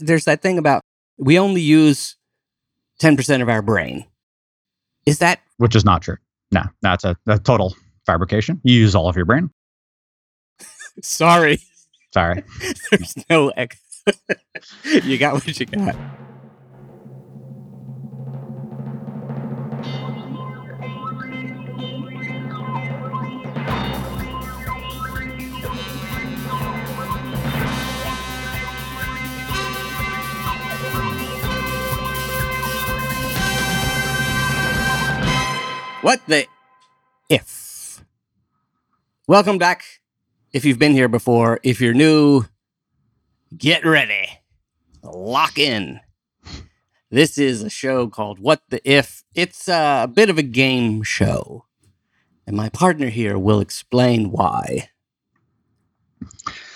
there's that thing about we only use 10% of our brain. Is that which is not true. No, that's a, a total fabrication. You use all of your brain. sorry? Sorry. There's no ex- you got what you got. What the if? Welcome back. If you've been here before, if you're new, get ready. Lock in. This is a show called What the If. It's a bit of a game show. And my partner here will explain why.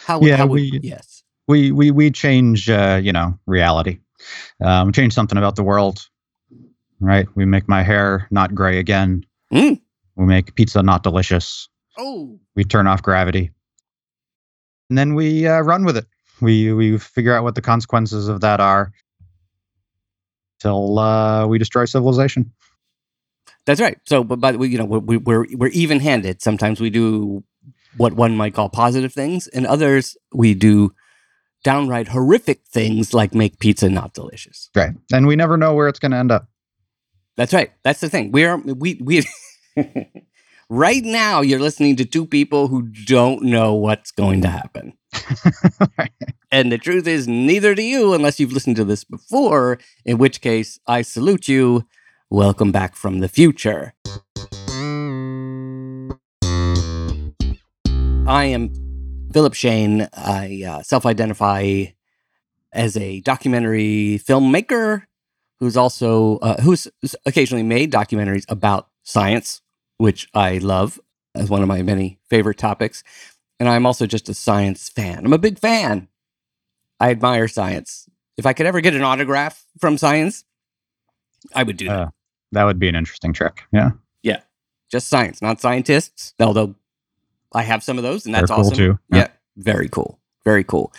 How, Yeah, how would- we- yes. We we we change uh, you know reality. Um, change something about the world. Right. We make my hair not gray again. Mm. We make pizza not delicious. Oh, We turn off gravity. And then we uh, run with it. We we figure out what the consequences of that are till uh, we destroy civilization. That's right. So, but by the way, you know, we- we're we're even handed. Sometimes we do what one might call positive things, and others we do downright horrific things like make pizza not delicious. Right. And we never know where it's going to end up. That's right. That's the thing. We are we we right now. You're listening to two people who don't know what's going to happen. And the truth is, neither do you unless you've listened to this before, in which case I salute you. Welcome back from the future. I am Philip Shane. I uh, self identify as a documentary filmmaker who's also uh, who's occasionally made documentaries about science, which I love as one of my many favorite topics. And I'm also just a science fan. I'm a big fan. I admire science. If I could ever get an autograph from science, I would do that. Uh, that would be an interesting trick. Yeah. Yeah. Just science, not scientists. Although I have some of those, and They're that's cool awesome. too. Yeah. very cool. Very cool.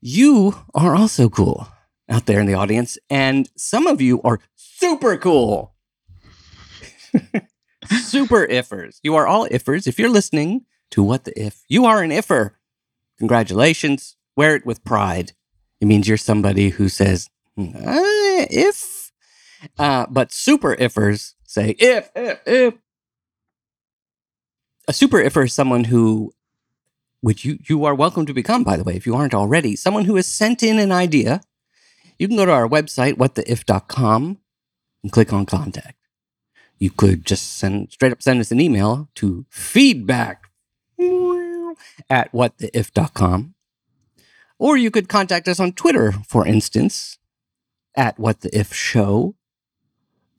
You are also cool out there in the audience, and some of you are super cool. super ifers. You are all ifers. If you're listening to What the If, you are an ifer. Congratulations. Wear it with pride. It means you're somebody who says, "Hmm, uh, if. Uh, but super ifers say, if, if, if. A super ifer is someone who which you, you are welcome to become, by the way, if you aren't already, someone who has sent in an idea. You can go to our website, whattheif.com, and click on contact. You could just send straight up send us an email to feedback at whattheif.com. Or you could contact us on Twitter, for instance, at What the If Show,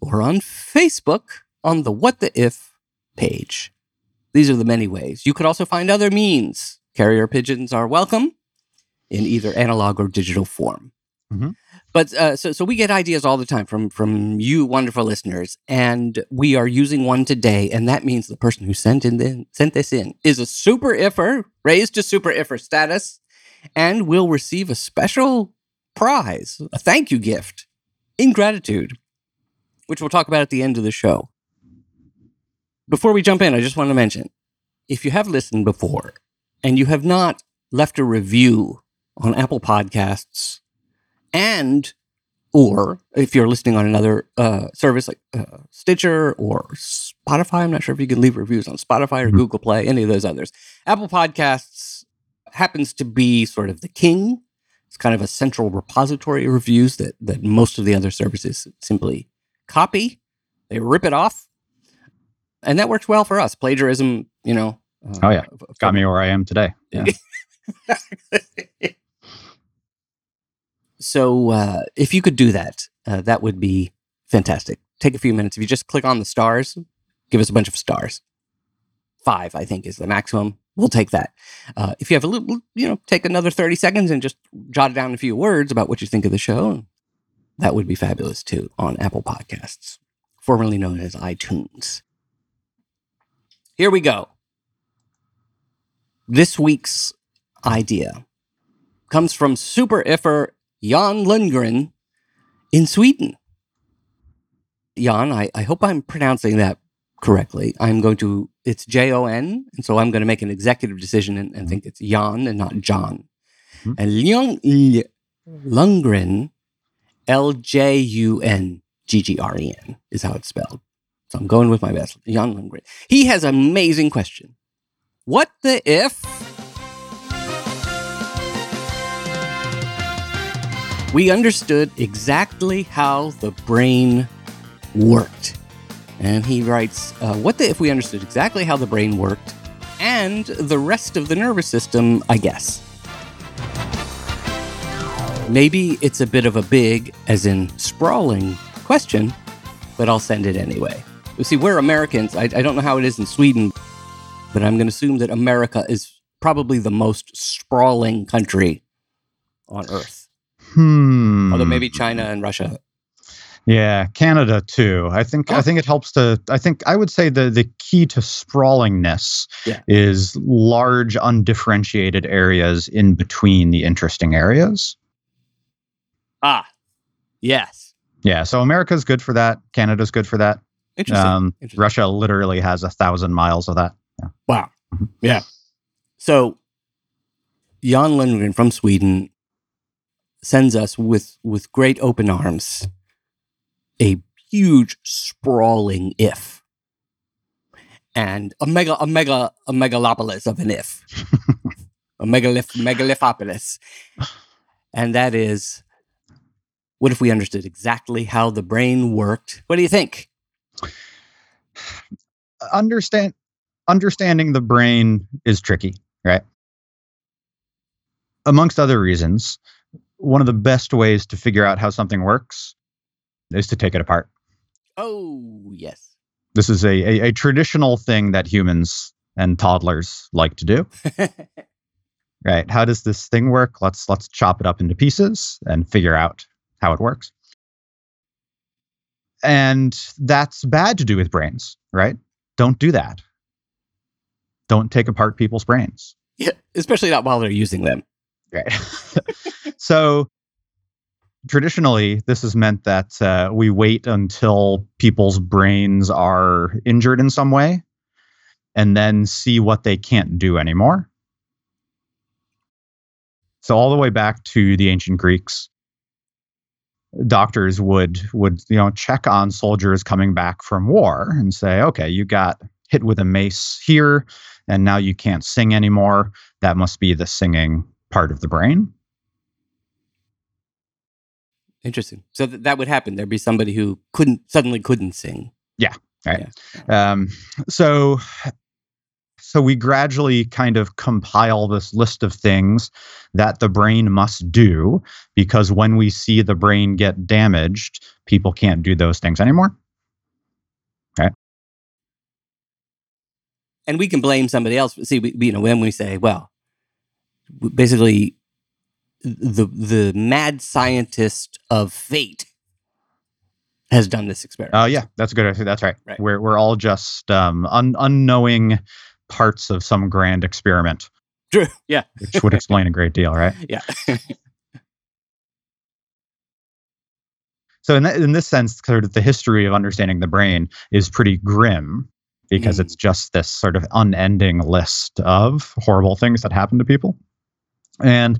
or on Facebook on the What the If page. These are the many ways. You could also find other means. Carrier pigeons are welcome in either analog or digital form. Mhm. But uh, so so we get ideas all the time from from you wonderful listeners, and we are using one today, and that means the person who sent in the, sent this in is a super iffer, raised to super iffer status, and will receive a special prize, a thank you gift, in gratitude, which we'll talk about at the end of the show. Before we jump in, I just want to mention if you have listened before and you have not left a review on Apple Podcasts, and or if you're listening on another uh, service like uh, Stitcher or Spotify, I'm not sure if you can leave reviews on Spotify or Mhm. Google Play, any of those others. Apple Podcasts happens to be sort of the king. It's kind of a central repository of reviews that that most of the other services simply copy. They rip it off, and that works well for us. Plagiarism, you know. uh, Oh, yeah. Got me where I am today. Yeah. so uh, if you could do that, uh, that would be fantastic. Take a few minutes. If you just click on the stars, give us a bunch of stars. Five, I think, is the maximum. We'll take that. Uh, if you have a little, you know, take another 30 seconds and just jot down a few words about what you think of the show. That would be fabulous too on Apple Podcasts, formerly known as iTunes. Here we go. This week's idea comes from Super Iffer Jan Lundgren in Sweden. Jan, I, I hope I'm pronouncing that correctly. I'm going to, it's J O N, and so I'm going to make an executive decision and, and think it's Jan and not John. Mhm. And Ljung, L- Lundgren, L J U N G G R E N is how it's spelled. So I'm going with my best. Jan Lundgren. He has an amazing question. What the if? We understood exactly how the brain worked. And he writes, uh, What the if we understood exactly how the brain worked and the rest of the nervous system, I guess? Maybe it's a bit of a big, as in sprawling, question, but I'll send it anyway. You see, we're Americans. I, I don't know how it is in Sweden, but I'm going to assume that America is probably the most sprawling country on Earth. Hmm. Although maybe China and Russia. Yeah, Canada too. I think Oh. I think it helps to. I think I would say the the key to sprawlingness Yeah. is large undifferentiated areas in between the interesting areas. Ah, yes. Yeah, so America's good for that. Canada's good for that. Interesting. Um, Interesting. Russia literally has a thousand miles of that. Wow. Yeah. So Jan Lindgren from Sweden sends us with with great open arms a huge sprawling if. And a mega a mega a megalopolis of an if. A megalith megalithopolis. And that is what if we understood exactly how the brain worked? What do you think? Understand understanding the brain is tricky, right? Amongst other reasons, one of the best ways to figure out how something works is to take it apart. oh yes This is a, a, a traditional thing that humans and toddlers like to do. Right? How does this thing work? Let's let's chop it up into pieces and figure out how it works. And that's bad to do with brains, right? Don't do that. Don't take apart people's brains. yeah especially not while they're using them Right. so traditionally, this has meant that uh, we wait until people's brains are injured in some way and then see what they can't do anymore. So all the way back to the ancient Greeks, doctors would would you know check on soldiers coming back from war and say, okay, you got hit with a mace here, and now you can't sing anymore. That must be the singing part of the brain. Interesting. So th- that would happen. There'd be somebody who couldn't suddenly couldn't sing. Yeah. Um, so, so we gradually kind of compile this list of things that the brain must do because when we see the brain get damaged, people can't do those things anymore. And we can blame somebody else. See, we, you know, when we say, well, basically, the the mad scientist of fate has done this experiment. Oh yeah, that's a good. That's right. Right. We're we're all just um, un- unknowing parts of some grand experiment, True. Yeah. which would explain a great deal, right? Yeah. So in, that, in this sense, sort of the history of understanding the brain is pretty grim because Mm. it's just this sort of unending list of horrible things that happen to people. And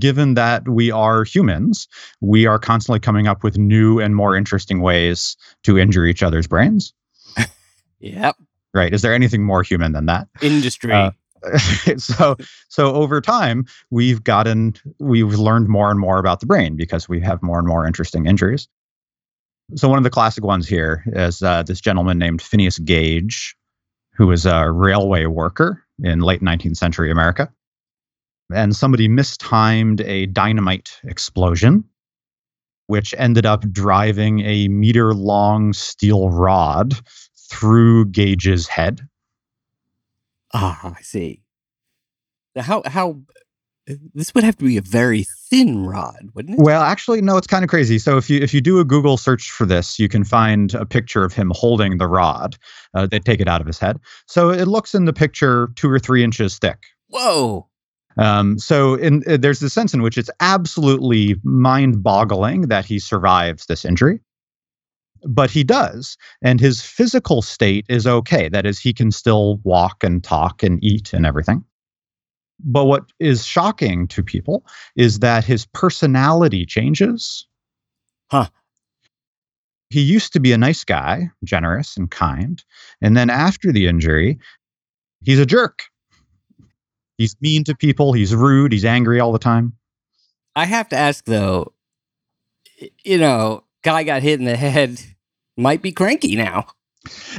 given that we are humans, we are constantly coming up with new and more interesting ways to injure each other's brains. yep. Right? Is there anything more human than that? Industry. Uh, so so over time we've gotten we've learned more and more about the brain because we have more and more interesting injuries so one of the classic ones here is uh, this gentleman named phineas gage who was a railway worker in late 19th century america and somebody mistimed a dynamite explosion which ended up driving a meter long steel rod through gage's head ah, I see. How how this would have to be a very thin rod, wouldn't it? Well, actually, no. It's kind of crazy. So if you if you do a Google search for this, you can find a picture of him holding the rod. Uh, they take it out of his head, so it looks in the picture two or three inches thick. Whoa. Um, so in, uh, there's this sense in which it's absolutely mind-boggling that he survives this injury. But he does, and his physical state is okay. That is, he can still walk and talk and eat and everything. But what is shocking to people is that his personality changes. Huh. He used to be a nice guy, generous and kind. And then after the injury, he's a jerk. He's mean to people. He's rude. He's angry all the time. I have to ask though, you know, guy got hit in the head, might be cranky now.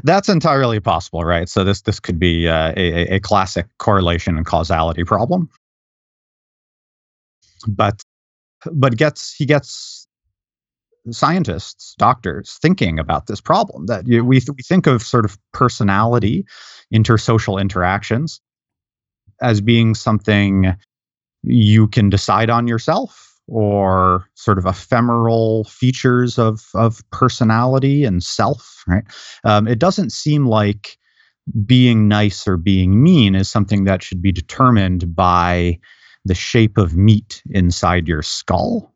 That's entirely possible, right? So this this could be uh, a, a classic correlation and causality problem. But but gets he gets scientists, doctors thinking about this problem that you, we we think of sort of personality, intersocial interactions as being something you can decide on yourself or sort of ephemeral features of of personality and self right? Um, it doesn't seem like being nice or being mean is something that should be determined by the shape of meat inside your skull.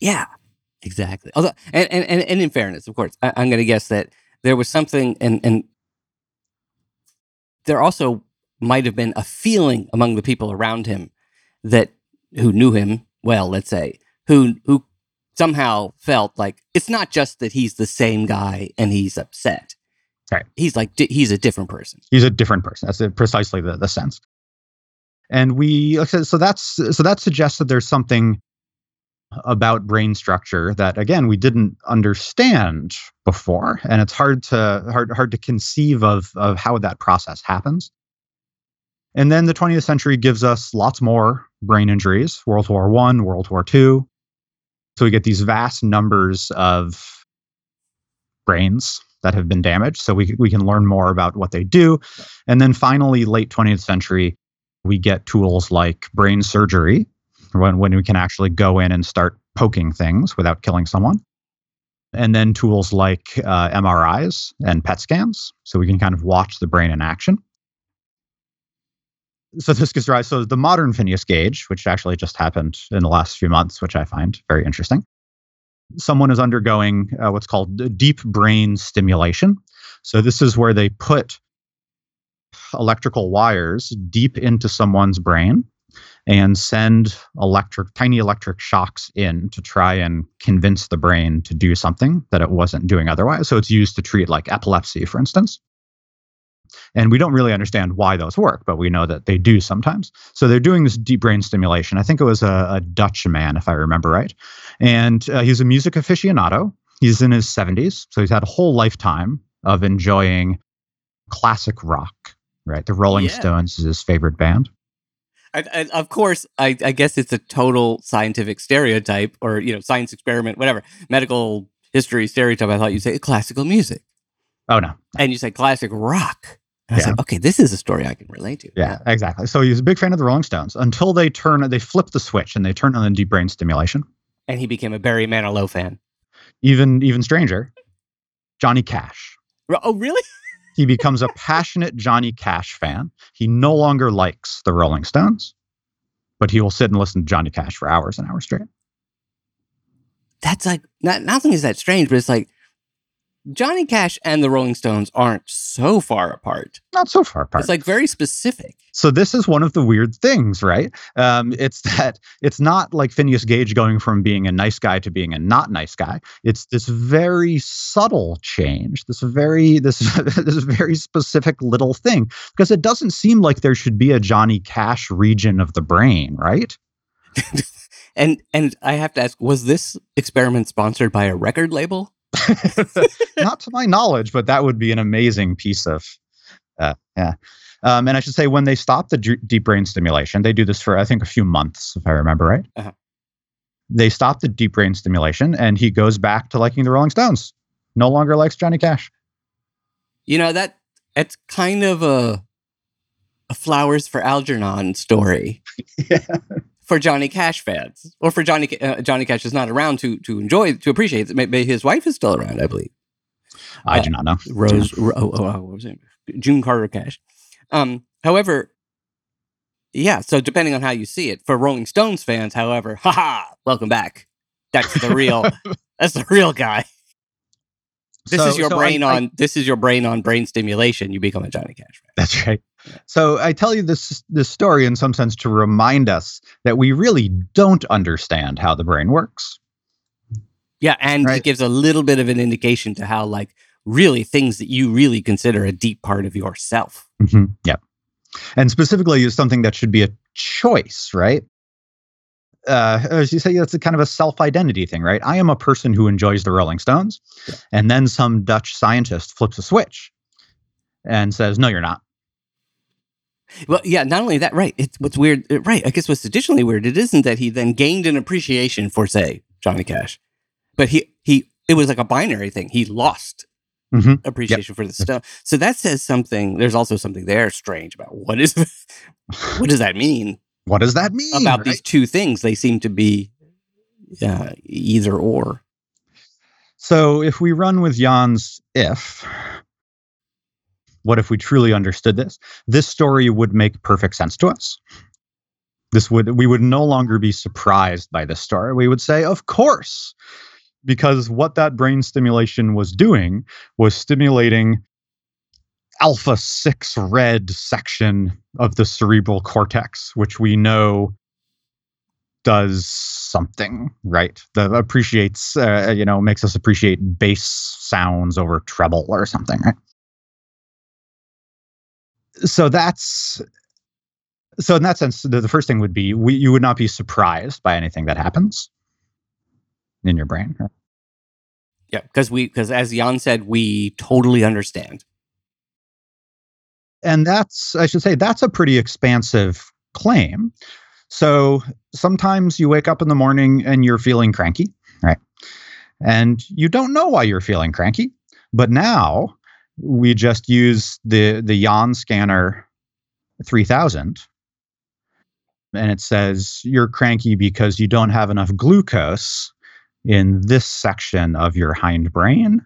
Yeah, exactly. Although, and and, and, and in fairness, of course, I, I'm going to guess that there was something, and and there also might have been a feeling among the people around him that who knew him well, let's say, who who somehow felt like it's not just that he's the same guy and he's upset. Right. He's like di- he's a different person. he's a different person that's precisely the, the sense and we so that's so that suggests that there's something about brain structure that again we didn't understand before and it's hard to hard hard to conceive of of how that process happens and then the 20th century gives us lots more brain injuries world war one world war two so we get these vast numbers of brains that have been damaged so we, we can learn more about what they do and then finally late 20th century we get tools like brain surgery when, when we can actually go in and start poking things without killing someone. And then tools like uh, MRIs and PET scans, so we can kind of watch the brain in action. So this gives rise. So the modern Phineas Gage, which actually just happened in the last few months, which I find very interesting. Someone is undergoing uh, what's called deep brain stimulation. So this is where they put electrical wires deep into someone's brain and send electric tiny electric shocks in to try and convince the brain to do something that it wasn't doing otherwise so it's used to treat like epilepsy for instance and we don't really understand why those work but we know that they do sometimes. So they're doing this deep brain stimulation. I think it was a, a dutch man if i remember right. And uh, he's a music aficionado. He's in his 70s so he's had a whole lifetime of enjoying classic rock right? The rolling Yeah. stones is his favorite band. I, I, of course, I, I guess it's a total scientific stereotype, or you know, science experiment, whatever, medical history stereotype. I thought you'd say classical music, oh no and you said classic rock. And I was Yeah. like, okay, this is a story I can relate to. Yeah, exactly. So he's a big fan of the Rolling Stones until they turn, they flip the switch and they turn on the deep brain stimulation. and he became a Barry Manilow fan. Even even stranger, Johnny Cash. Oh, really? He becomes a passionate Johnny Cash fan. He no longer likes the Rolling Stones, but he will sit and listen to Johnny Cash for hours and hours straight. That's like not not only is that strange, but it's like Johnny Cash and the Rolling Stones aren't so far apart. Not so far apart. It's like very specific. so this is one of the weird things, right? Um, it's that it's not like Phineas Gage going from being a nice guy to being a not nice guy. It's this very subtle change, this very this this very specific little thing, because it doesn't seem like there should be a Johnny Cash region of the brain, right? And and I have to ask, was this experiment sponsored by a record label? not to my knowledge, but that would be an amazing piece of, uh, yeah. Um, and I should say, when they stop the dr- deep brain stimulation, they do this for I think a few months, if I remember right. Uh-huh. They stop the deep brain stimulation, and he goes back to liking the Rolling Stones. No longer likes Johnny Cash. You know that it's kind of a a flowers for Algernon story for Johnny Cash fans, or for Johnny uh, Johnny Cash is not around to to enjoy to appreciate. Maybe his wife is still around, I believe. I Uh, do not know. Rose, Ro- oh, oh, oh, what was it? June Carter Cash. Um, however, Yeah. So depending on how you see it, for Rolling Stones fans, however, haha, welcome back. That's the real. that's the real guy. This So- is your so I- brain I- on. this is your brain on brain stimulation. You become a Johnny Cash fan. That's right. So I tell you this this story in some sense to remind us that we really don't understand how the brain works. Yeah, and it gives a little bit of an indication to how, like, really things that you really consider a deep part of yourself. Mhm. Yep. And specifically is something that should be a choice, right? Uh, as you say, that's a kind of a self-identity thing, right? I am a person who enjoys the Rolling Stones, Yeah. and then some Dutch scientist flips a switch and says, "No, you're not." Well, yeah, not only that, right? It's what's weird, uh, right? I guess what's additionally weird, it isn't that he then gained an appreciation for, say, Johnny Cash, but he he it was like a binary thing. He lost Mhm. appreciation for the stuff. So that says something. There's also something there strange about what is what does that mean What does that mean? about right? these two things? They seem to be uh, either or. So if we run with Jan's if, what if we truly understood this? This story would make perfect sense to us. This would we would no longer be surprised by this story. We would say, of course, because what that brain stimulation was doing was stimulating alpha 6 red section of the cerebral cortex, which we know does something right that appreciates uh, you know makes us appreciate bass sounds over treble or something right so that's so in that sense the, the first thing would be we, you would not be surprised by anything that happens in your brain right? Yeah, because we because as Jan said, we totally understand. and that's i should say that's a pretty expansive claim so sometimes you wake up in the morning and you're feeling cranky right and you don't know why you're feeling cranky but now we just use the the Jan scanner 3000 and it says you're cranky because you don't have enough glucose in this section of your hindbrain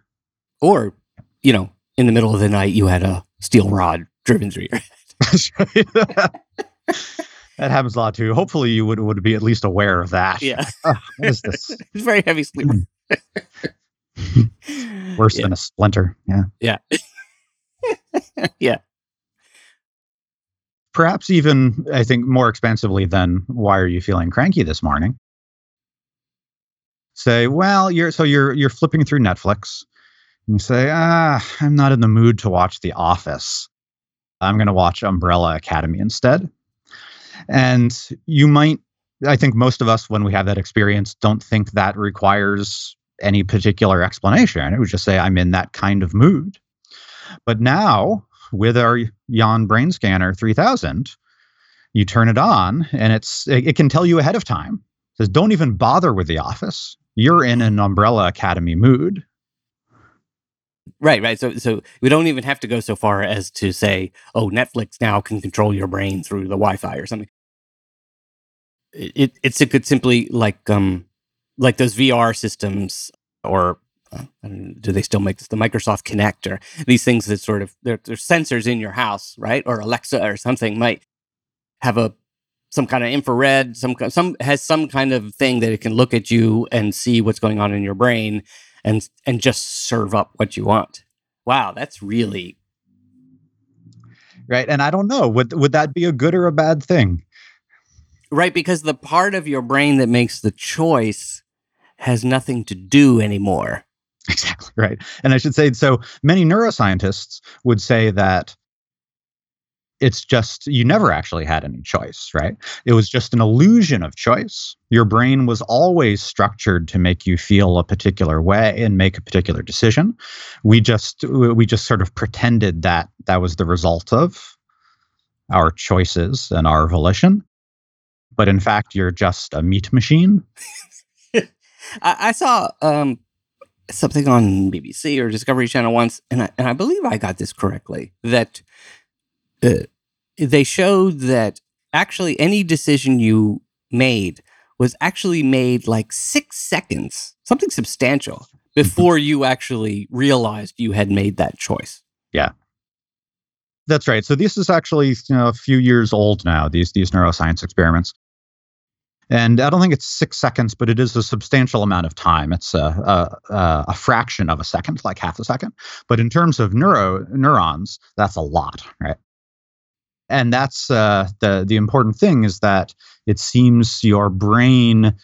Or, you know, in the middle of the night, you had a steel rod driven through your head that happens a lot too. Hopefully, you would would be at least aware of that. Yeah. Oh, what is this? it's very heavy sleeper. Hmm. Worse yeah. than a splinter. Yeah. Yeah. yeah. Perhaps even I think more expansively than why are you feeling cranky this morning? Say, well, you're so you're you're flipping through Netflix. And you say, ah, I'm not in the mood to watch The Office. I'm going to watch Umbrella Academy instead. And you might, I think most of us, when we have that experience, don't think that requires any particular explanation. It would just say, I'm in that kind of mood. But now, with our Jan Brain Scanner 3000, you turn it on and it's it, it can tell you ahead of time. It says, don't even bother with The Office. You're in an Umbrella Academy mood. Right, right. So, so we don't even have to go so far as to say, "Oh, Netflix now can control your brain through the Wi-Fi or something." It, it it's it could simply like um like those VR systems or uh, I don't know, do they still make this the Microsoft Kinect or these things that sort of they're, they're sensors in your house, right? Or Alexa or something might have a some kind of infrared, some some has some kind of thing that it can look at you and see what's going on in your brain and and just serve up what you want. Wow, that's really Right. And I don't know, would would that be a good or a bad thing? right because the part of your brain that makes the choice has nothing to do anymore. Exactly right. And I should say so many neuroscientists would say that it's just you never actually had any choice, right? It was just an illusion of choice. Your brain was always structured to make you feel a particular way and make a particular decision. We just we just sort of pretended that that was the result of our choices and our volition. But in fact, you're just a meat machine. I, saw um, something on BBC or Discovery Channel once, and I, and I believe I got this correctly that uh, they showed that actually any decision you made was actually made like six seconds, something substantial, before you actually realized you had made that choice. Yeah. That's right. So this is actually you know, a few years old now. These these neuroscience experiments, and I don't think it's six seconds, but it is a substantial amount of time. It's a a, a fraction of a second, like half a second. But in terms of neuro neurons, that's a lot, right? And that's uh, the the important thing is that it seems your brain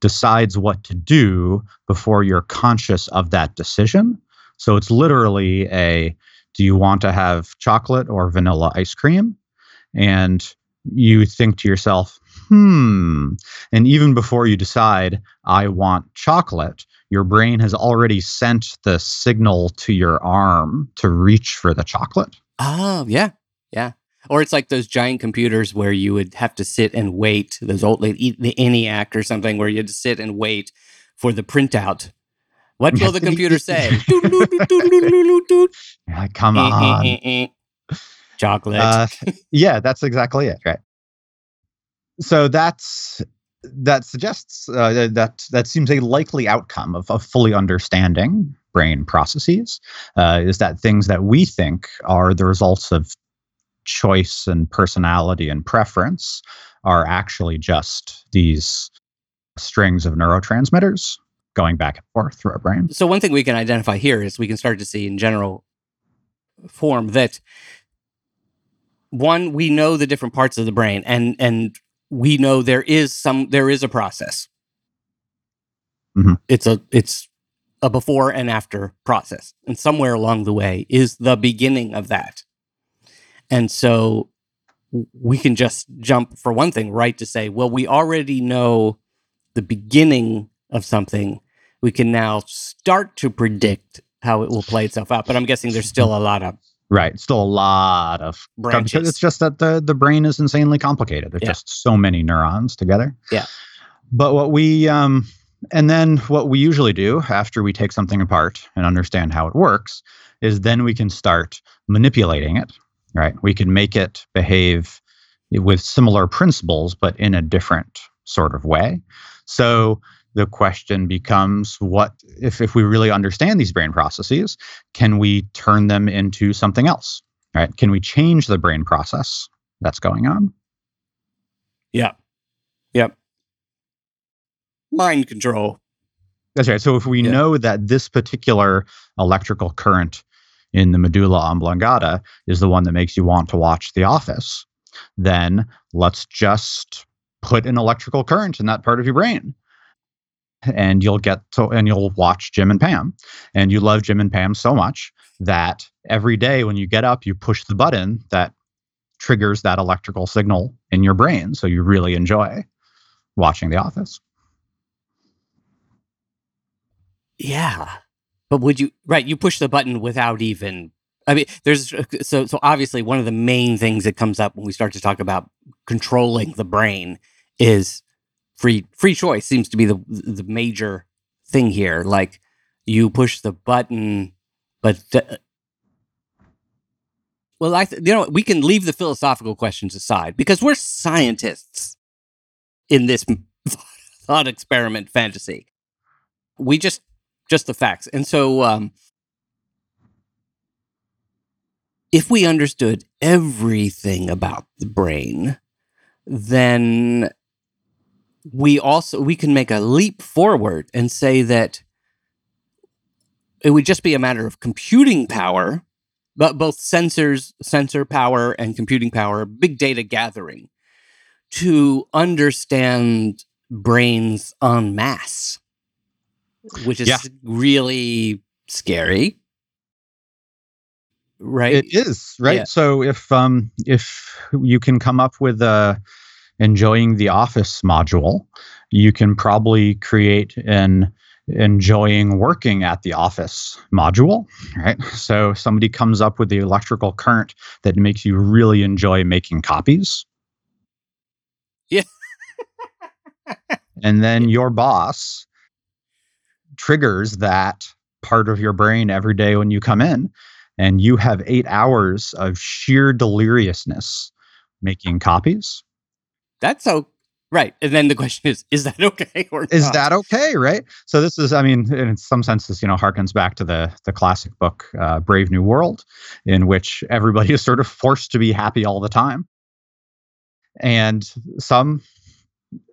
decides what to do before you're conscious of that decision. So it's literally a do you want to have chocolate or vanilla ice cream? And you think to yourself, hmm. And even before you decide, I want chocolate, your brain has already sent the signal to your arm to reach for the chocolate. Oh, yeah. Yeah. Or it's like those giant computers where you would have to sit and wait, those old, like the ENIAC or something, where you had to sit and wait for the printout. What will the computer say? yeah, come on. Chocolate. Uh, yeah, that's exactly it, right? So that's that suggests uh, that that seems a likely outcome of, of fully understanding brain processes uh, is that things that we think are the results of choice and personality and preference are actually just these strings of neurotransmitters going back and forth through our brain. So one thing we can identify here is we can start to see in general form that one we know the different parts of the brain and and we know there is some there is a process. Mm-hmm. It's a it's a before and after process. And somewhere along the way is the beginning of that. And so we can just jump for one thing right to say, well, we already know the beginning of something. We can now start to predict how it will play itself out. But I'm guessing there's still a lot of Right. Still a lot of branches. It's just that the, the brain is insanely complicated. There's yeah. just so many neurons together. Yeah. But what we um and then what we usually do after we take something apart and understand how it works is then we can start manipulating it right? We can make it behave with similar principles, but in a different sort of way. So the question becomes what if, if we really understand these brain processes, can we turn them into something else? Right? Can we change the brain process that's going on? Yeah. Yep. Mind control. That's right. So if we yeah. know that this particular electrical current in the medulla oblongata is the one that makes you want to watch The Office, then let's just put an electrical current in that part of your brain. And you'll get to, and you'll watch Jim and Pam. And you love Jim and Pam so much that every day when you get up, you push the button that triggers that electrical signal in your brain. So you really enjoy watching The Office. Yeah. But would you right? You push the button without even. I mean, there's so so obviously one of the main things that comes up when we start to talk about controlling the brain is free free choice seems to be the the major thing here. Like you push the button, but the, well, I th- you know we can leave the philosophical questions aside because we're scientists in this thought experiment fantasy. We just just the facts. And so, um, if we understood everything about the brain, then we also we can make a leap forward and say that it would just be a matter of computing power, but both sensors, sensor power, and computing power, big data gathering to understand brains en masse which is yeah. really scary right it is right yeah. so if um if you can come up with a enjoying the office module you can probably create an enjoying working at the office module right? So somebody comes up with the electrical current that makes you really enjoy making copies. Yeah. And then your boss triggers that part of your brain every day when you come in and you have eight hours of sheer deliriousness making copies that's so Right. And then the question is, is that okay or is not? that okay right so this is i mean in some sense this you know harkens back to the the classic book uh, brave new world in which everybody is sort of forced to be happy all the time and some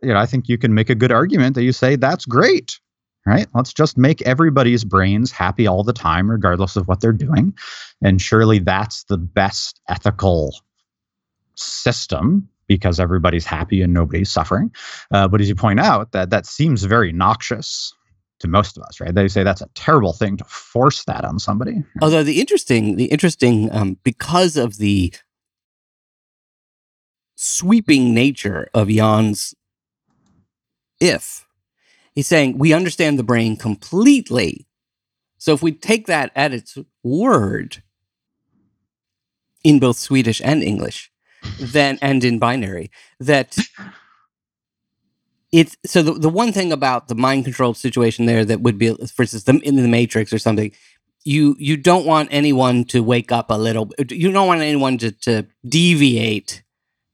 you know i think you can make a good argument that you say that's great right let's just make everybody's brains happy all the time regardless of what they're doing and surely that's the best ethical system because everybody's happy and nobody's suffering. Uh, but as you point out, that that seems very noxious to most of us, right? They say that's a terrible thing to force that on somebody. Although the interesting, the interesting, um, because of the sweeping nature of Jan's if, he's saying we understand the brain completely. So if we take that at its word in both Swedish and English, then and in binary, that it's so the, the one thing about the mind control situation there that would be for instance the, in the matrix or something you you don't want anyone to wake up a little you don't want anyone to, to deviate.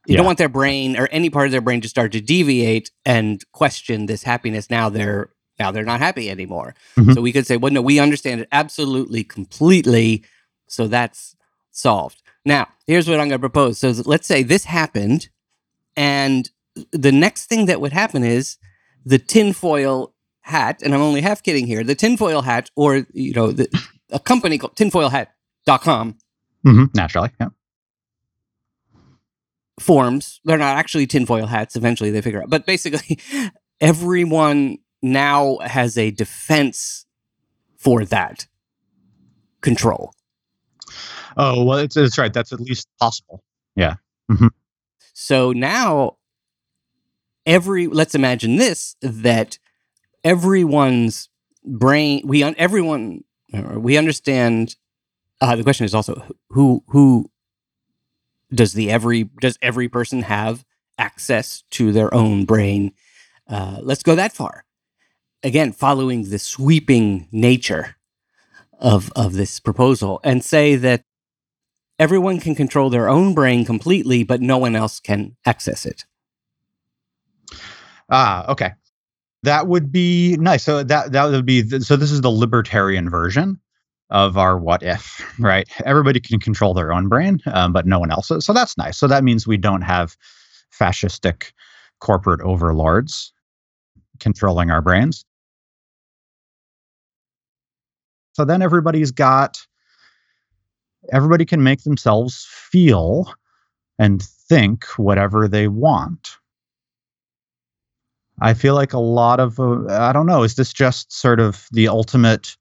You Yeah. don't want their brain or any part of their brain to start to deviate and question this happiness. Now they're now they're not happy anymore. Mhm. so we could say well no we understand it absolutely completely. So that's solved now here's what i'm going to propose so let's say this happened and the next thing that would happen is the tinfoil hat, and I'm only half kidding here, the tinfoil hat, or, you know, the, a company called tinfoilhat.com Mhm, naturally, yeah. forms. They're not actually tinfoil hats. Eventually they figure out. But basically, everyone now has a defense for that control. Oh well, it's, it's right. That's at least possible. Yeah. So now, every let's imagine this that everyone's brain we un, everyone uh, we understand. Uh, the question is also who who does the every does every person have access to their own brain? Uh, let's go that far. Again, following the sweeping nature of of this proposal, and say that everyone can control their own brain completely, but no one else can access it. Ah, okay. That would be nice. So that that would be so. This is the libertarian version of our what if, right? Everybody can control their own brain, um, but no one else's. So that's nice. So that means we don't have fascistic corporate overlords controlling our brains. So then everybody's got everybody can make themselves feel and think whatever they want. I feel like a lot of uh, I don't know. Is this just sort of the ultimate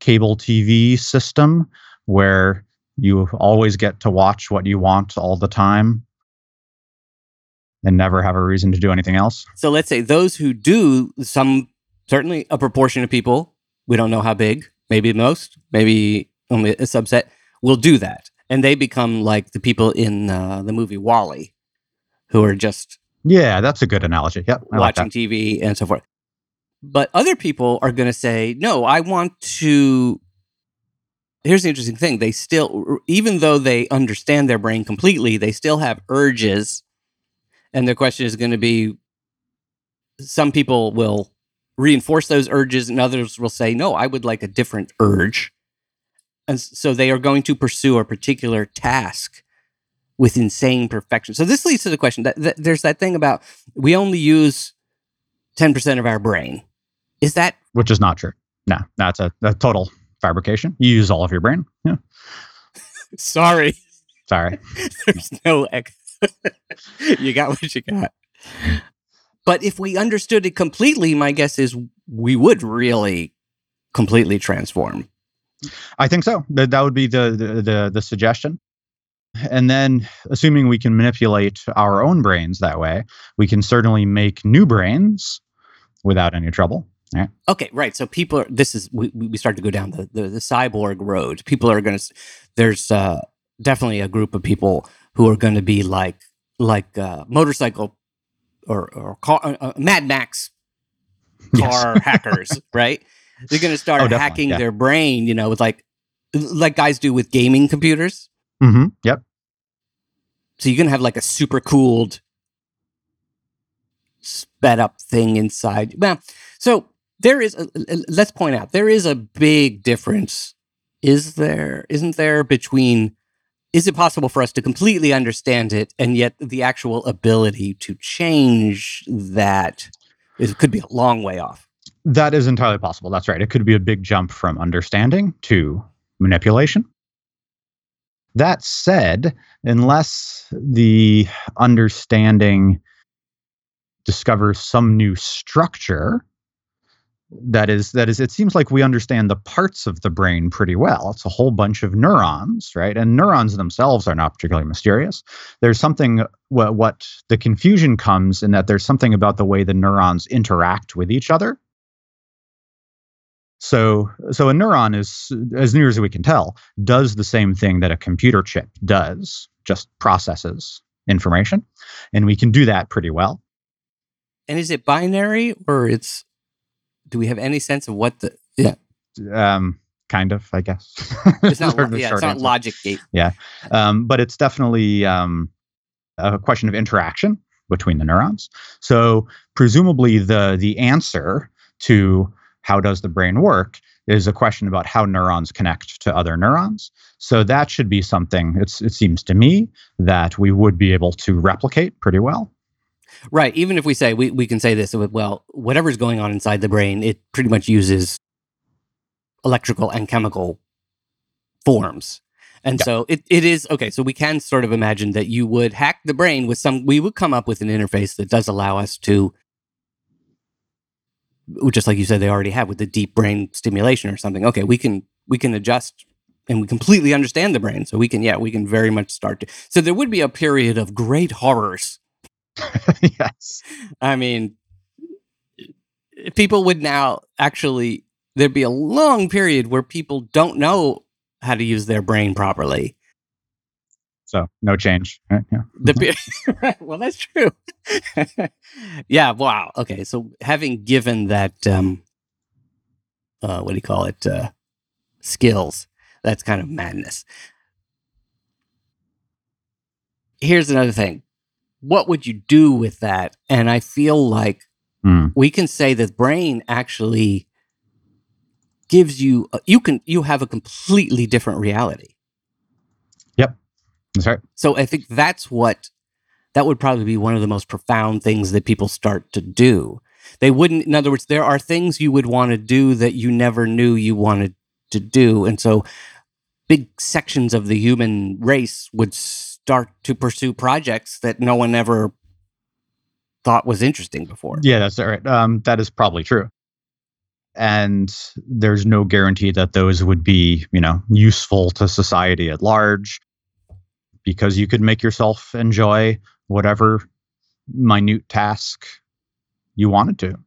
cable TV system where you always get to watch what you want all the time and never have a reason to do anything else? So let's say those who do, some certainly a proportion of people, we don't know how big, maybe most, maybe only a subset, will do that. And they become like the people in uh, the movie WALL-E, who are just Yeah, that's a good analogy. Yep, I watching that. TV and so forth. But other people are going to say, no, I want to. Here's the interesting thing. They still, even though they understand their brain completely, they still have urges. And their question is going to be some people will reinforce those urges, and others will say, no, I would like a different urge. And so they are going to pursue a particular task with insane perfection. So this leads to the question that, that there's that thing about we only use 10% of our brain. Is that Which is not true. No, that's a, a total fabrication. You use all of your brain. Yeah, sorry? sorry. There's no ex- you got what you got. But if we understood it completely, my guess is we would really completely transform. I think so. That that would be the, the the the suggestion. And then, assuming we can manipulate our own brains that way, we can certainly make new brains without any trouble. Okay, right. So people are. This is we, we start to go down the the, the cyborg road. People are going to. There's uh, definitely a group of people who are going to be like like uh, motorcycle or or car, uh, uh, Mad Max Yes. car hackers, right? They're going to start Oh, hacking yeah. their brain, you know, with like like guys do with gaming computers. Mm-hmm. Yep. So you're going to have like a super cooled sped up thing inside. Well, so there is. A, let's point out there is a big difference. Is there? Isn't there between? Is it possible for us to completely understand it, and yet the actual ability to change that it could be a long way off? That is entirely possible. That's right. It could be a big jump from understanding to manipulation. That said, unless the understanding discovers some new structure, that is that is it seems like we understand the parts of the brain pretty well it's a whole bunch of neurons right and neurons themselves are not particularly mysterious there's something what, what the confusion comes in that there's something about the way the neurons interact with each other so, so a neuron is, as near as we can tell, does the same thing that a computer chip does, just processes information, and we can do that pretty well. And is it binary, or it's? Do we have any sense of what the? Yeah. Um, kind of, I guess. It's not. yeah, it's not logic gate. Yeah, um, but it's definitely um, a question of interaction between the neurons. So presumably, the the answer to how does the brain work is a question about how neurons connect to other neurons. So that should be something, it seems to me, that we would be able to replicate pretty well. Right. Even if we say, we, we can say this, well, whatever's going on inside the brain, it pretty much uses electrical and chemical forms. And yeah. so it, it is okay. So we can sort of imagine that you would hack the brain with some, we would come up with an interface that does allow us to just like you said they already have with the deep brain stimulation or something. Okay we can we can adjust and we completely understand the brain. So we can yeah we can very much start to so there would be a period of great horrors. Yes. I mean people would now actually there'd be a long period where people don't know how to use their brain properly so no change. Right? Yeah. The, well, that's true. yeah. Wow. Okay. So having given that, um, uh, what do you call it? Uh, skills. That's kind of madness. Here's another thing. What would you do with that? And I feel like mm. we can say that brain actually gives you you can you have a completely different reality that's right. So I think that's what that would probably be one of the most profound things that people start to do. They wouldn't, in other words, there are things you would want to do that you never knew you wanted to do. And so big sections of the human race would start to pursue projects that no one ever thought was interesting before. Yeah, that's right. Um, that is probably true. And there's no guarantee that those would be, you know, useful to society at large because you could make yourself enjoy whatever minute task you wanted to.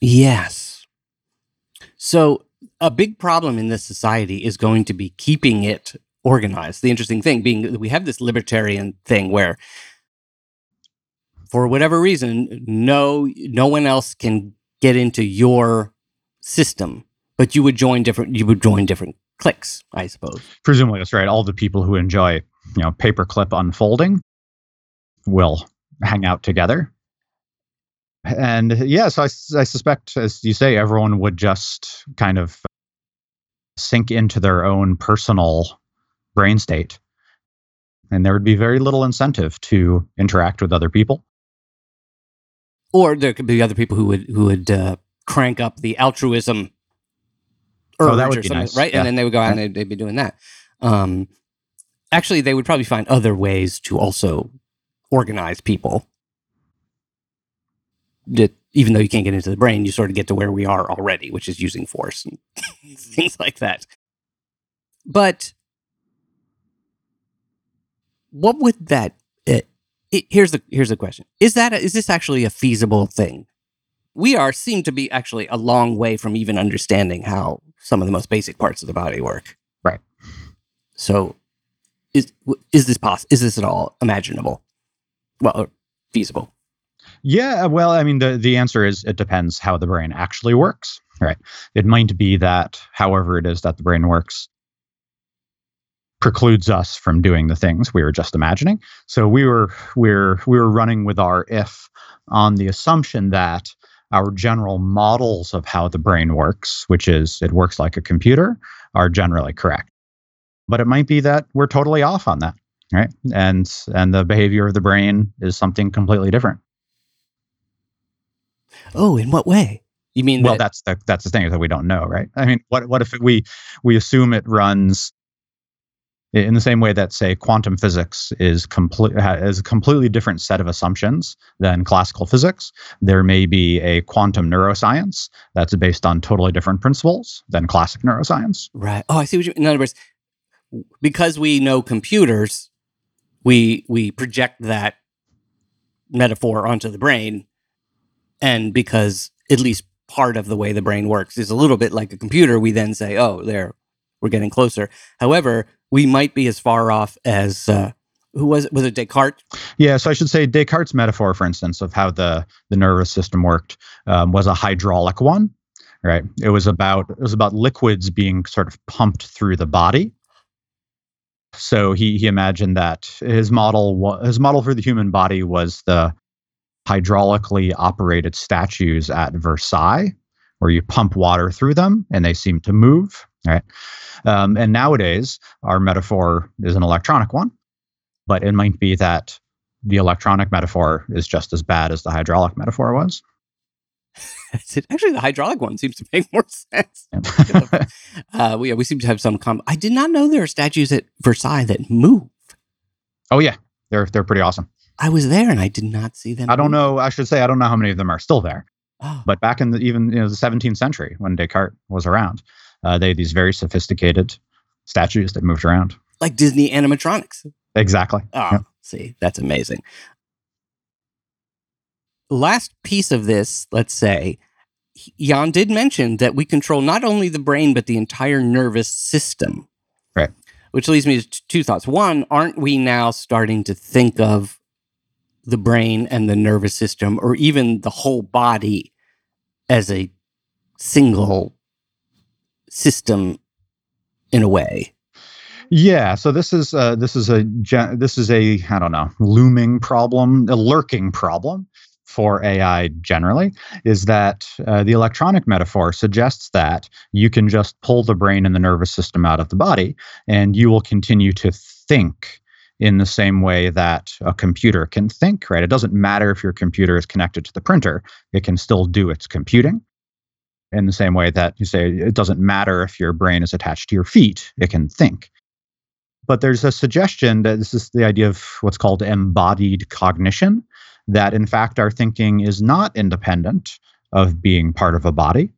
Yes. So, a big problem in this society is going to be keeping it organized. The interesting thing being that we have this libertarian thing where for whatever reason no no one else can get into your system, but you would join different you would join different cliques, I suppose. Presumably, that's right. All the people who enjoy, you know, paperclip unfolding will hang out together. And yes, yeah, so I, I suspect, as you say, everyone would just kind of sink into their own personal brain state. And there would be very little incentive to interact with other people. Or there could be other people who would who would uh, crank up the altruism oh, that would be nice. right? Yeah. And then they would go out and they'd, they'd be doing that. Um, actually, they would probably find other ways to also organize people. That even though you can't get into the brain, you sort of get to where we are already, which is using force and things like that. But what would that? It, it, here's the here's the question: Is that a, is this actually a feasible thing? We are seem to be actually a long way from even understanding how some of the most basic parts of the body work. Right. So, is is this possible? Is this at all imaginable? Well, feasible? Yeah. Uh, well, I mean, the the answer is it depends how the brain actually works. Right. It might be that, however it is that the brain works, precludes us from doing the things we were just imagining. So we were we're we were running with our if on the assumption that our general models of how the brain works, which is it works like a computer, are generally correct. But it might be that we're totally off on that, right? And and the behavior of the brain is something completely different. Oh, in what way? You mean well, that, that's the that's the thing that we don't know, right? I mean, what what if we we assume it runs in the same way that say quantum physics is complete is a completely different set of assumptions than classical physics there may be a quantum neuroscience that's based on totally different principles than classic neuroscience right? Oh, I see what you. In other words, because we know computers, we we project that metaphor onto the brain, and because at least part of the way the brain works is a little bit like a computer, we then say, "Oh, there, we're getting closer." However, we might be as far off as uh, who was it? Was it Descartes? yeah so i should say descartes metaphor for instance of how the the nervous system worked um, was a hydraulic one right it was about it was about liquids being sort of pumped through the body so he he imagined that his model his model for the human body was the hydraulically operated statues at Versailles, where you pump water through them and they seem to move. Right. Um, and nowadays, our metaphor is an electronic one, but it might be that the electronic metaphor is just as bad as the hydraulic metaphor was. Actually, the hydraulic one seems to make more sense. uh, we we seem to have some. Com- I did not know there are statues at Versailles that move. oh yeah, they're they're pretty awesome. I was there and I did not see them. I don't move. know. I should say I don't know how many of them are still there. Oh, But back in the even you know the 17th century when Descartes was around, uh, they had these very sophisticated statues that moved around. like Disney animatronics. Exactly. Oh, Yeah. see, that's amazing. Last piece of this, let's say, Jan did mention that we control not only the brain, but the entire nervous system. Right. Which leads me to two thoughts. One, aren't we now starting to think of the brain and the nervous system, or even the whole body, as a single system in a way? Yeah. So this is uh, this is a this is a I don't know looming problem, a lurking problem for AI generally is that uh, the electronic metaphor suggests that you can just pull the brain and the nervous system out of the body, and you will continue to think in the same way that a computer can think. Right? It doesn't matter if your computer is connected to the printer; it can still do its computing. In the same way that you say it doesn't matter if your brain is attached to your feet; it can think. But there's a suggestion that this is the idea of what's called embodied cognition that in fact our thinking is not independent of being part of a body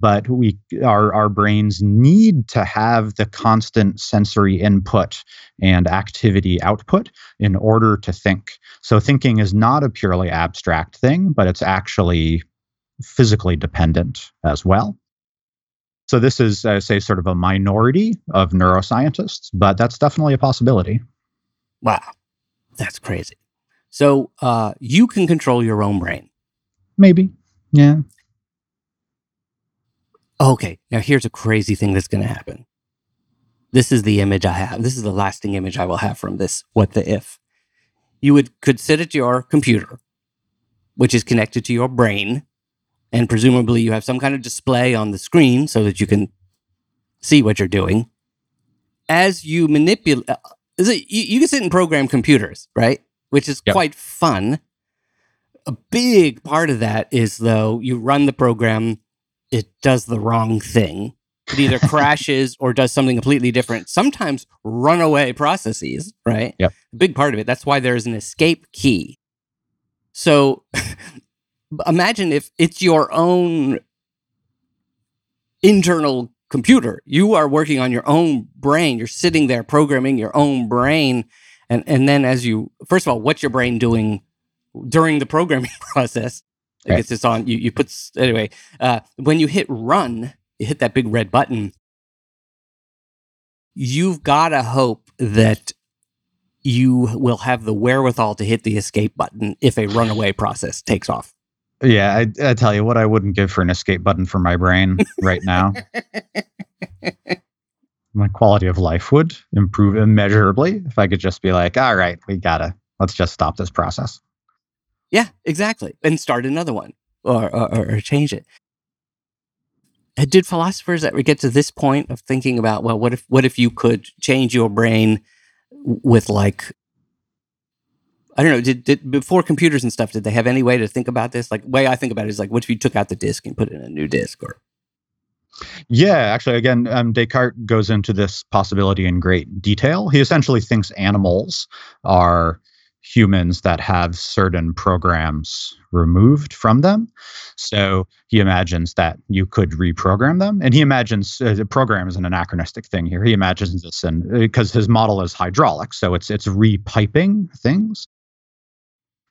but we our our brains need to have the constant sensory input and activity output in order to think. So thinking is not a purely abstract thing but it's actually physically dependent as well so this is, uh, say, sort of a minority of neuroscientists, but that's definitely a possibility. Wow, that's crazy. So uh, you can control your own brain. Maybe. Yeah. Okay, now here's a crazy thing that's going to happen. This is the image I have. This is the lasting image I will have from this. What the if? You would could sit at your computer, which is connected to your brain, and presumably you have some kind of display on the screen so that you can see what you're doing. As you manipulate, uh, is it you, you can sit and program computers, right? Which is Yep. quite fun. A big part of that is though you run the program it does the wrong thing. It either crashes or does something completely different. Sometimes runaway processes, right? Yep. A big part of it. That's why there's an escape key. So imagine if it's your own internal computer. You are working on your own brain. You're sitting there programming your own brain. And and then as you first of all, what's your brain doing during the programming process? I guess it's on you you put anyway, uh, when you hit run, you hit that big red button, you've gotta hope that you will have the wherewithal to hit the escape button if a runaway process takes off. Yeah. I, I tell you what, I wouldn't give for an escape button for my brain right now. my quality of life would improve immeasurably if I could just be like, all right, we gotta let's just stop this process. Yeah, exactly, and start another one or or, or change it. Uh, did philosophers ever get to this point of thinking about well, what if what if you could change your brain with like I don't know. Did, did before computers and stuff? Did they have any way to think about this? Like, way I think about it is like, what if you took out the disk and put in a new disk, or yeah, actually, again, um, Descartes goes into this possibility in great detail. He essentially thinks animals are humans that have certain programs removed from them. So he imagines that you could reprogram them. And he imagines uh, the program is an anachronistic thing here. He imagines this and because his model is hydraulic, so it's it's repiping things.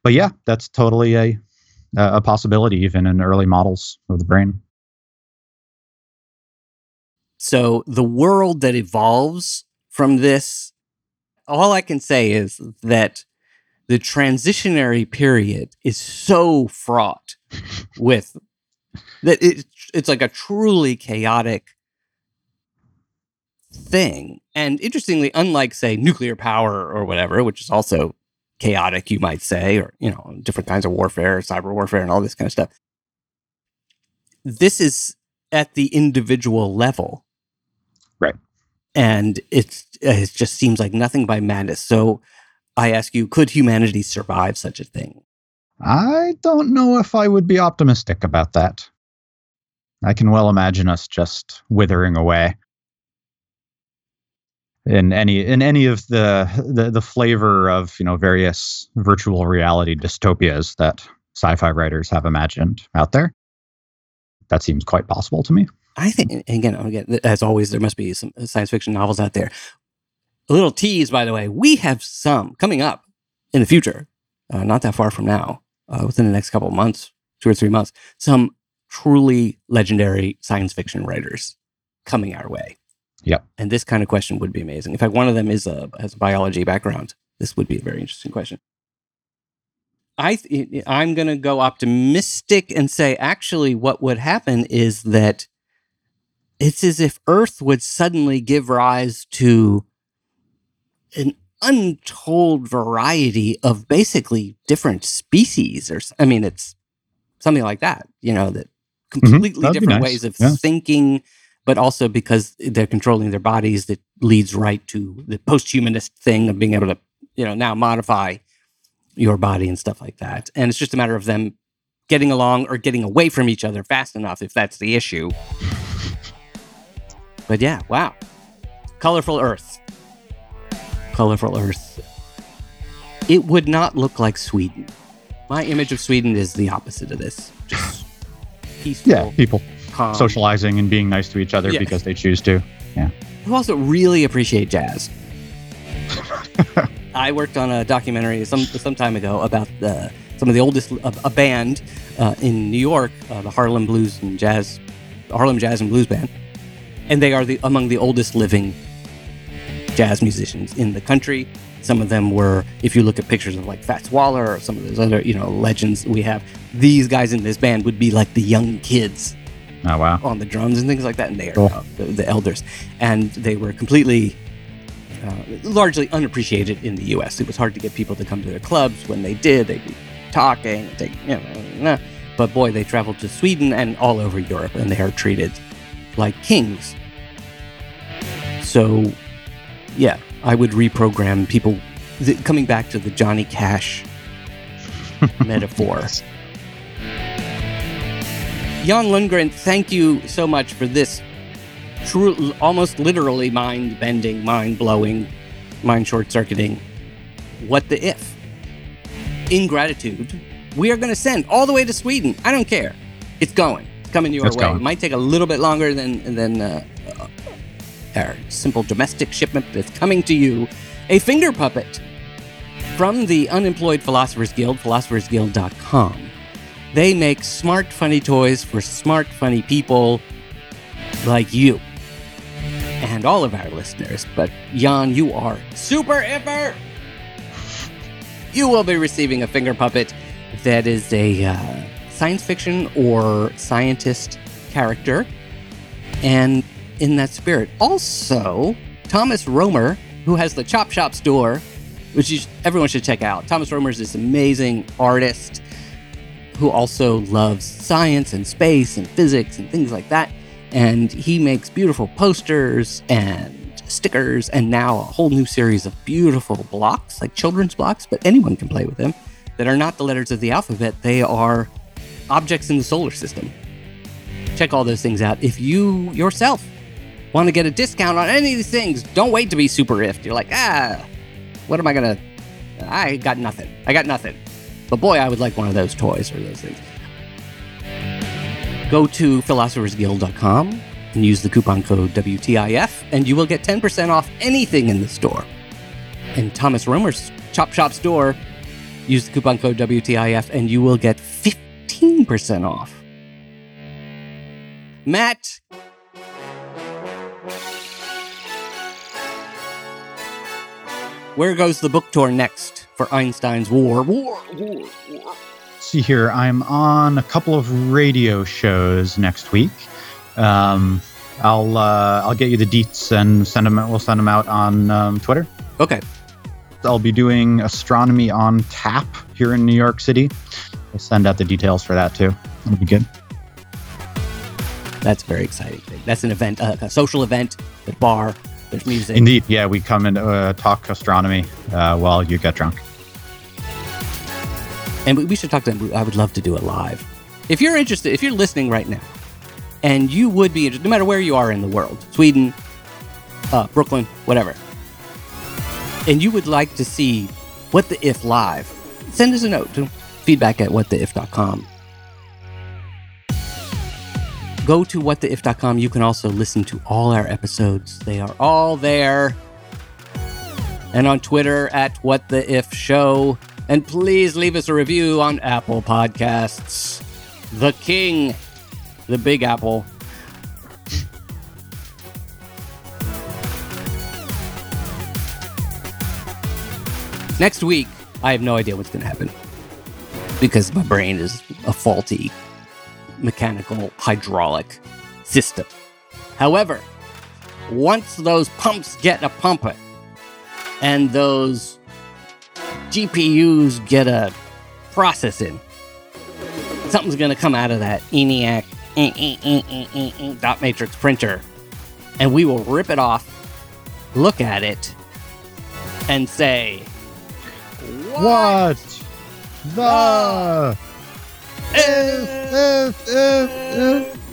But yeah, that's totally a a possibility even in early models of the brain. So the world that evolves from this, all I can say is that the transitionary period is so fraught with that it, it's like a truly chaotic thing. And interestingly, unlike say nuclear power or whatever, which is also chaotic, you might say, or you know, different kinds of warfare, cyber warfare, and all this kind of stuff. This is at the individual level Right. And it's it just seems like nothing by madness. So I ask you, could humanity survive such a thing? I don't know if I would be optimistic about that. I can well imagine us just withering away in any in any of the, the the flavor of you know various virtual reality dystopias that sci-fi writers have imagined out there. That seems quite possible to me. I think again, again, as always, there must be some science fiction novels out there. A little tease, by the way, we have some coming up in the future, uh, not that far from now, uh, within the next couple of months, two or three months, some truly legendary science fiction writers coming our way. Yep. And this kind of question would be amazing. In fact, one of them is a has a biology background. This would be a very interesting question. I th- I'm going to go optimistic and say actually what would happen is that it's as if Earth would suddenly give rise to an untold variety of basically different species, or I mean, it's something like that. You know, that mm-hmm. completely mm-hmm. different nice. ways of yeah. thinking, but also because they're controlling their bodies, that leads right to the post-humanist thing of being able to, you know, now modify your body and stuff like that. And it's just a matter of them getting along or getting away from each other fast enough if that's the issue. But yeah, wow. Colorful Earth. Colorful Earth. It would not look like Sweden. My image of Sweden is the opposite of this. Just peaceful. Yeah, people calm. socializing and being nice to each other because they choose to. Yeah. Who also really appreciate jazz. I worked on a documentary some some time ago about the, some of the oldest a, a band uh, in New York, uh, the Harlem Blues and Jazz, Harlem Jazz and Blues Band, and they are the, among the oldest living jazz musicians in the country. Some of them were, if you look at pictures of like Fats Waller or some of those other, you know, legends we have, these guys in this band would be like the young kids. Oh, wow. On the drums and things like that. And they are cool. uh, the, the, elders. And they were completely, uh, largely unappreciated in the US. It was hard to get people to come to their clubs. When they did, they'd be talking, they, you know, but boy, they traveled to Sweden and all over Europe and they are treated like kings. So, yeah, I would reprogram people the, coming back to the Johnny Cash metaphor. Jan Lundgren, thank you so much for this true, almost literally mind bending, mind blowing, mind short circuiting. What the if? In gratitude, we are going to send all the way to Sweden. I don't care. It's going It's coming your way. It might take a little bit longer than than uh, uh, our simple domestic shipment, but it's coming to you. A finger puppet from the Unemployed Philosophers Guild, philosophersguild.com. They make smart, funny toys for smart, funny people like you and all of our listeners. But Jan, you are super iffer. You will be receiving a finger puppet that is a. Uh, science fiction or scientist character. And in that spirit. Also, Thomas Romer, who has the Chop Shop store, which everyone should check out. Thomas Romer is this amazing artist who also loves science and space and physics and things like that. And he makes beautiful posters and stickers and now a whole new series of beautiful blocks, like children's blocks, but anyone can play with them, that are not the letters of the alphabet. They are objects in the solar system. Check all those things out. If you yourself want to get a discount on any of these things, don't wait to be super ifed. You're like, ah, what am I going to? I got nothing. I got nothing. But boy, I would like one of those toys or those things. Go to philosophersguild.com and use the coupon code WTIF, and you will get 10% off anything in the store. In Thomas Romer's Chop Shop store, use the coupon code WTIF, and you will get 15% off. Matt. Where goes the book tour next for Einstein's War? War, war, war. See here, I'm on a couple of radio shows next week. Um, I'll uh, I'll get you the deets and send them. We'll send them out on um, Twitter. Okay. I'll be doing astronomy on tap here in New York City. We'll send out the details for that too. It'll be good. That's very exciting. That's an event, uh, a social event. The bar. There's music. Indeed, yeah. We come and uh, talk astronomy uh, while you get drunk. And we, should talk to them. I would love to do it live. If you're interested, if you're listening right now, and you would be interested, no matter where you are in the world, Sweden, uh, Brooklyn, whatever, and you would like to see What the If live, send us a note to feedback at whattheif.com. Go to whattheif.com. You can also listen to all our episodes. They are all there. And on Twitter at What the If Show. And please leave us a review on Apple Podcasts. The King, the Big Apple. Next week, I have no idea what's going to happen because my brain is a faulty mechanical hydraulic system. However, once those pumps get a pumping and those GPUs get a processing, something's going to come out of that ENIAC eh, eh, eh, dot matrix printer and we will rip it off, look at it, and say, What the? If, if, if, if.